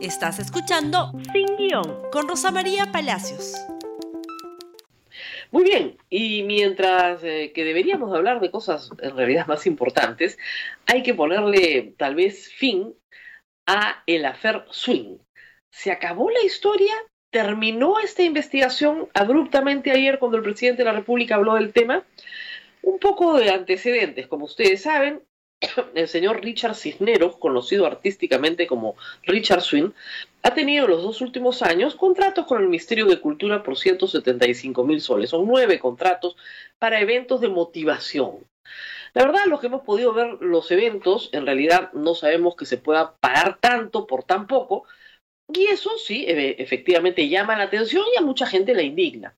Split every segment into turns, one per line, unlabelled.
Estás escuchando Sin Guión con Rosa María Palacios.
Muy bien, y mientras eh, que deberíamos hablar de cosas en realidad más importantes, hay que ponerle tal vez fin a el afer Swing. Se acabó la historia, terminó esta investigación abruptamente ayer cuando el presidente de la República habló del tema. Un poco de antecedentes, como ustedes saben, el señor Richard Cisneros, conocido artísticamente como Richard Swing, ha tenido los dos últimos años contratos con el Ministerio de Cultura por 175 mil soles. Son nueve contratos para eventos de motivación. La verdad, los que hemos podido ver los eventos, en realidad no sabemos que se pueda pagar tanto por tan poco, y eso sí, efectivamente llama la atención y a mucha gente la indigna.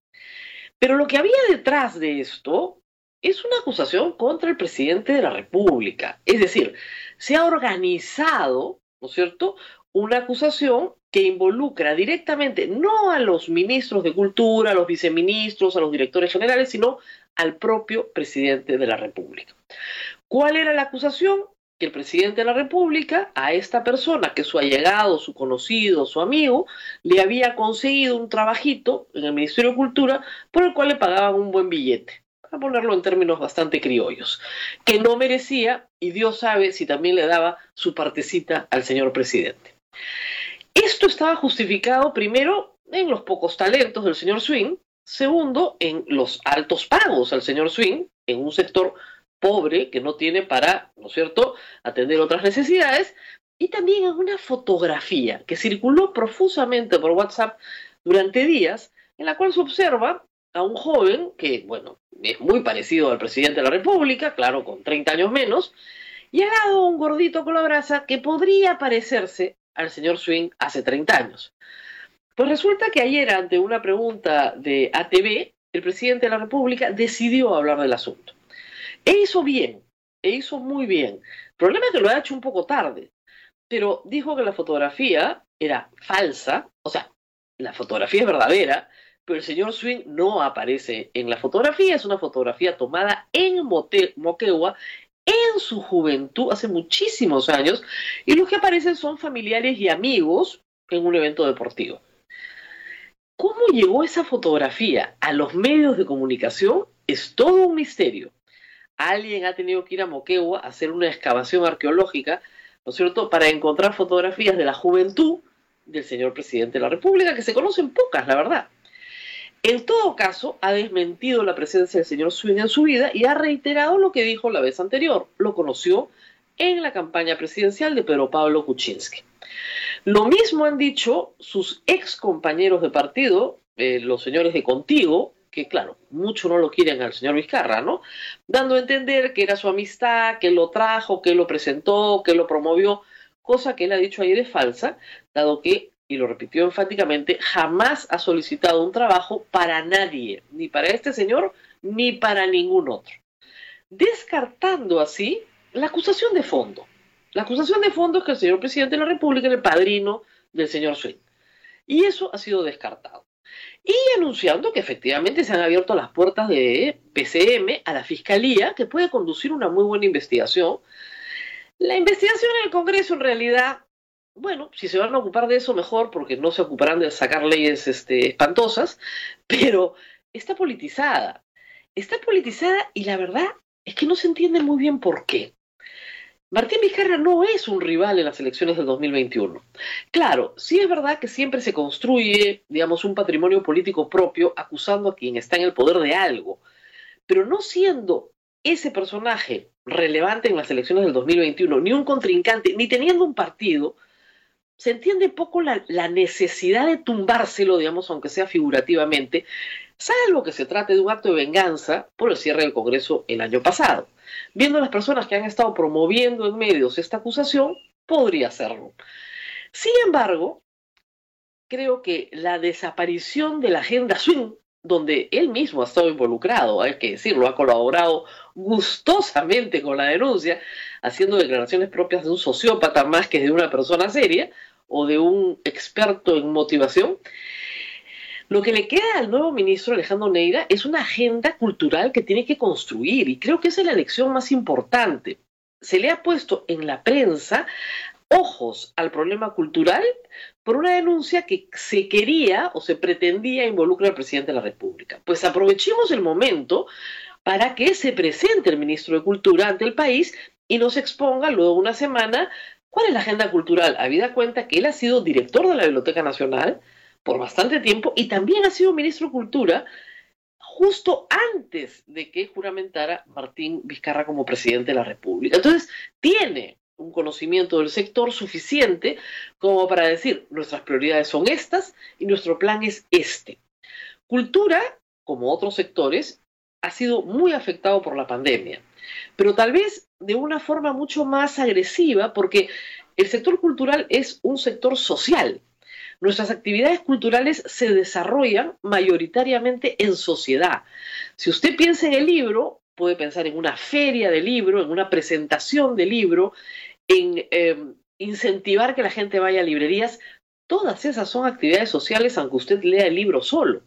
Pero lo que había detrás de esto es una acusación contra el presidente de la República. Es decir, se ha organizado, ¿no es cierto?, una acusación que involucra directamente no a los ministros de Cultura, a los viceministros, a los directores generales, sino al propio presidente de la República. ¿Cuál era la acusación? Que el presidente de la República a esta persona, que su allegado, su conocido, su amigo, le había conseguido un trabajito en el Ministerio de Cultura por el cual le pagaban un buen billete a ponerlo en términos bastante criollos, que no merecía y Dios sabe si también le daba su partecita al señor presidente. Esto estaba justificado primero en los pocos talentos del señor Swing, segundo en los altos pagos al señor Swing, en un sector pobre que no tiene para, ¿no es cierto?, atender otras necesidades, y también en una fotografía que circuló profusamente por WhatsApp durante días, en la cual se observa a un joven que, bueno, es muy parecido al presidente de la República, claro, con 30 años menos, y al lado un gordito con la brasa que podría parecerse al señor Swing hace 30 años. Pues resulta que ayer, ante una pregunta de ATV, el presidente de la República decidió hablar del asunto. E hizo bien, e hizo muy bien. El problema es que lo ha hecho un poco tarde, pero dijo que la fotografía era falsa, o sea, la fotografía es verdadera, pero el señor Swing no aparece en la fotografía, es una fotografía tomada en Moquegua en su juventud, hace muchísimos años, y los que aparecen son familiares y amigos en un evento deportivo. ¿Cómo llegó esa fotografía a los medios de comunicación? Es todo un misterio. Alguien ha tenido que ir a Moquegua a hacer una excavación arqueológica, ¿no es cierto?, para encontrar fotografías de la juventud del señor presidente de la República, que se conocen pocas, la verdad. En todo caso, ha desmentido la presencia del señor Swing en su vida y ha reiterado lo que dijo la vez anterior. Lo conoció en la campaña presidencial de Pedro Pablo Kuczynski. Lo mismo han dicho sus ex compañeros de partido, eh, los señores de Contigo, que claro, mucho no lo quieren al señor Vizcarra, ¿no? Dando a entender que era su amistad, que lo trajo, que lo presentó, que lo promovió, cosa que él ha dicho ayer es falsa, dado que y lo repitió enfáticamente, jamás ha solicitado un trabajo para nadie, ni para este señor, ni para ningún otro. Descartando así la acusación de fondo. La acusación de fondo es que el señor presidente de la República era el padrino del señor Swing. Y eso ha sido descartado. Y anunciando que efectivamente se han abierto las puertas de PCM a la Fiscalía, que puede conducir una muy buena investigación. La investigación en el Congreso en realidad bueno, si se van a ocupar de eso, mejor, porque no se ocuparán de sacar leyes este, espantosas, pero está politizada. Está politizada y la verdad es que no se entiende muy bien por qué. Martín Vizcarra no es un rival en las elecciones del 2021. Claro, sí es verdad que siempre se construye, digamos, un patrimonio político propio acusando a quien está en el poder de algo, pero no siendo ese personaje relevante en las elecciones del 2021, ni un contrincante, ni teniendo un partido, se entiende poco la, necesidad de tumbárselo, digamos, aunque sea figurativamente, salvo que se trate de un acto de venganza por el cierre del Congreso el año pasado. Viendo las personas que han estado promoviendo en medios esta acusación, podría hacerlo. Sin embargo, creo que la desaparición de la agenda swing, donde él mismo ha estado involucrado, hay que decirlo, ha colaborado gustosamente con la denuncia, haciendo declaraciones propias de un sociópata más que de una persona seria, o de un experto en motivación, lo que le queda al nuevo ministro Alejandro Neira es una agenda cultural que tiene que construir y creo que esa es la lección más importante. Se le ha puesto en la prensa ojos al problema cultural por una denuncia que se quería o se pretendía involucrar al presidente de la República. Pues aprovechemos el momento para que se presente el ministro de Cultura ante el país y nos exponga luego una semana cuál es la agenda cultural. Habida cuenta que él ha sido director de la Biblioteca Nacional por bastante tiempo y también ha sido ministro de Cultura justo antes de que juramentara Martín Vizcarra como presidente de la República. Entonces, tiene un conocimiento del sector suficiente como para decir, nuestras prioridades son estas y nuestro plan es este. Cultura, como otros sectores, ha sido muy afectado por la pandemia, pero tal vez de una forma mucho más agresiva porque el sector cultural es un sector social. Nuestras actividades culturales se desarrollan mayoritariamente en sociedad. Si usted piensa en el libro, puede pensar en una feria de libro, en una presentación de libro, en em, incentivar que la gente vaya a librerías, todas esas son actividades sociales aunque usted lea el libro solo.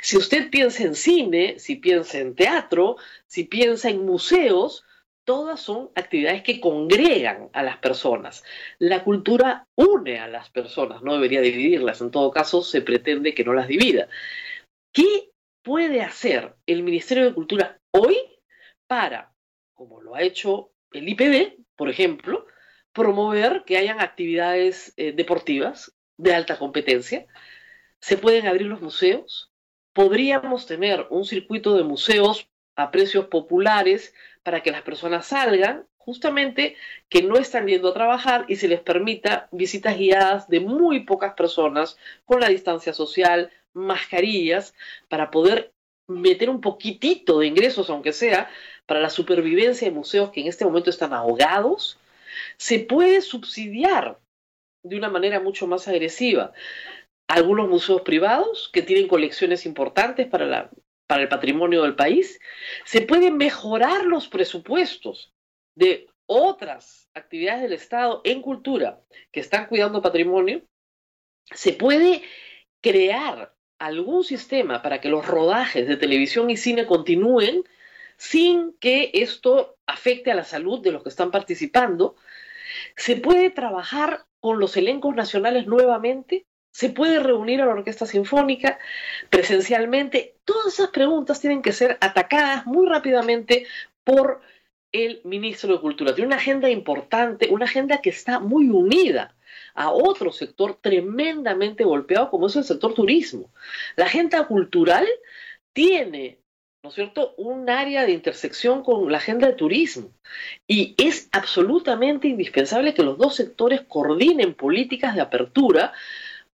Si usted piensa en cine, si piensa en teatro, si piensa en museos, todas son actividades que congregan a las personas. La cultura une a las personas, no debería dividirlas, en todo caso se pretende que no las divida. ¿Qué puede hacer el Ministerio de Cultura hoy para, como lo ha hecho el IPD, por ejemplo, promover que hayan actividades eh, deportivas de alta competencia. Se pueden abrir los museos. Podríamos tener un circuito de museos a precios populares para que las personas salgan, justamente que no están yendo a trabajar y se les permita visitas guiadas de muy pocas personas con la distancia social, mascarillas, para poder meter un poquitito de ingresos, aunque sea, para la supervivencia de museos que en este momento están ahogados, se puede subsidiar de una manera mucho más agresiva. Algunos museos privados que tienen colecciones importantes para, la, para el patrimonio del país, se pueden mejorar los presupuestos de otras actividades del Estado en cultura que están cuidando patrimonio, se puede crear algún sistema para que los rodajes de televisión y cine continúen sin que esto afecte a la salud de los que están participando. Se puede trabajar con los elencos nacionales nuevamente. Se puede reunir a la Orquesta Sinfónica presencialmente. Todas esas preguntas tienen que ser atacadas muy rápidamente por el ministro de Cultura. Tiene una agenda importante, una agenda que está muy unida a otro sector tremendamente golpeado como es el sector turismo. La agenda cultural tiene, ¿no es cierto?, un área de intersección con la agenda de turismo. Y es absolutamente indispensable que los dos sectores coordinen políticas de apertura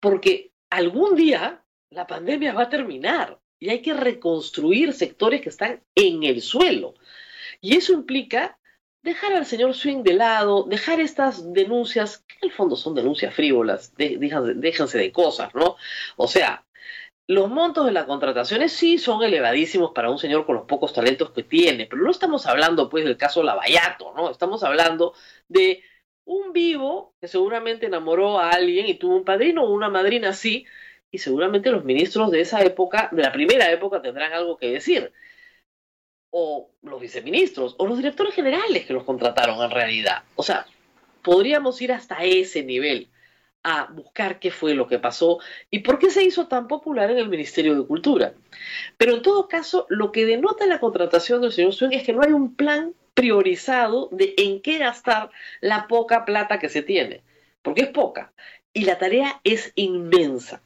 porque algún día la pandemia va a terminar y hay que reconstruir sectores que están en el suelo. Y eso implica dejar al señor Swing de lado, dejar estas denuncias, que en el fondo son denuncias frívolas, déjense de cosas, ¿no? O sea, los montos de las contrataciones sí son elevadísimos para un señor con los pocos talentos que tiene, pero no estamos hablando pues del caso Lavallato, ¿no? Estamos hablando de un vivo que seguramente enamoró a alguien y tuvo un padrino o una madrina así, y seguramente los ministros de esa época, de la primera época, tendrán algo que decir o los viceministros, o los directores generales que los contrataron en realidad. O sea, podríamos ir hasta ese nivel a buscar qué fue lo que pasó y por qué se hizo tan popular en el Ministerio de Cultura. Pero en todo caso, lo que denota la contratación del señor Swing es que no hay un plan priorizado de en qué gastar la poca plata que se tiene, porque es poca y la tarea es inmensa.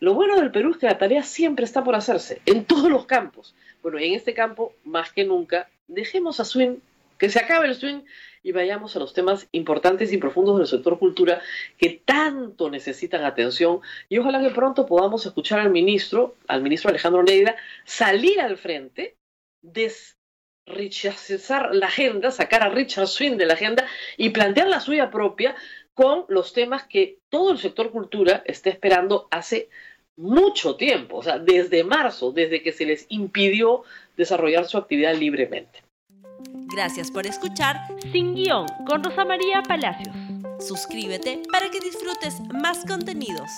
Lo bueno del Perú es que la tarea siempre está por hacerse, en todos los campos. Bueno, en este campo, más que nunca, dejemos a swing, que se acabe el swing y vayamos a los temas importantes y profundos del sector cultura que tanto necesitan atención y ojalá que pronto podamos escuchar al ministro, al ministro Alejandro Neira, salir al frente, desrechazar la agenda, sacar a Richard Swing de la agenda y plantear la suya propia con los temas que todo el sector cultura está esperando hace mucho tiempo, o sea, desde marzo, desde que se les impidió desarrollar su actividad libremente.
Gracias por escuchar Sin Guión con Rosa María Palacios. Suscríbete para que disfrutes más contenidos.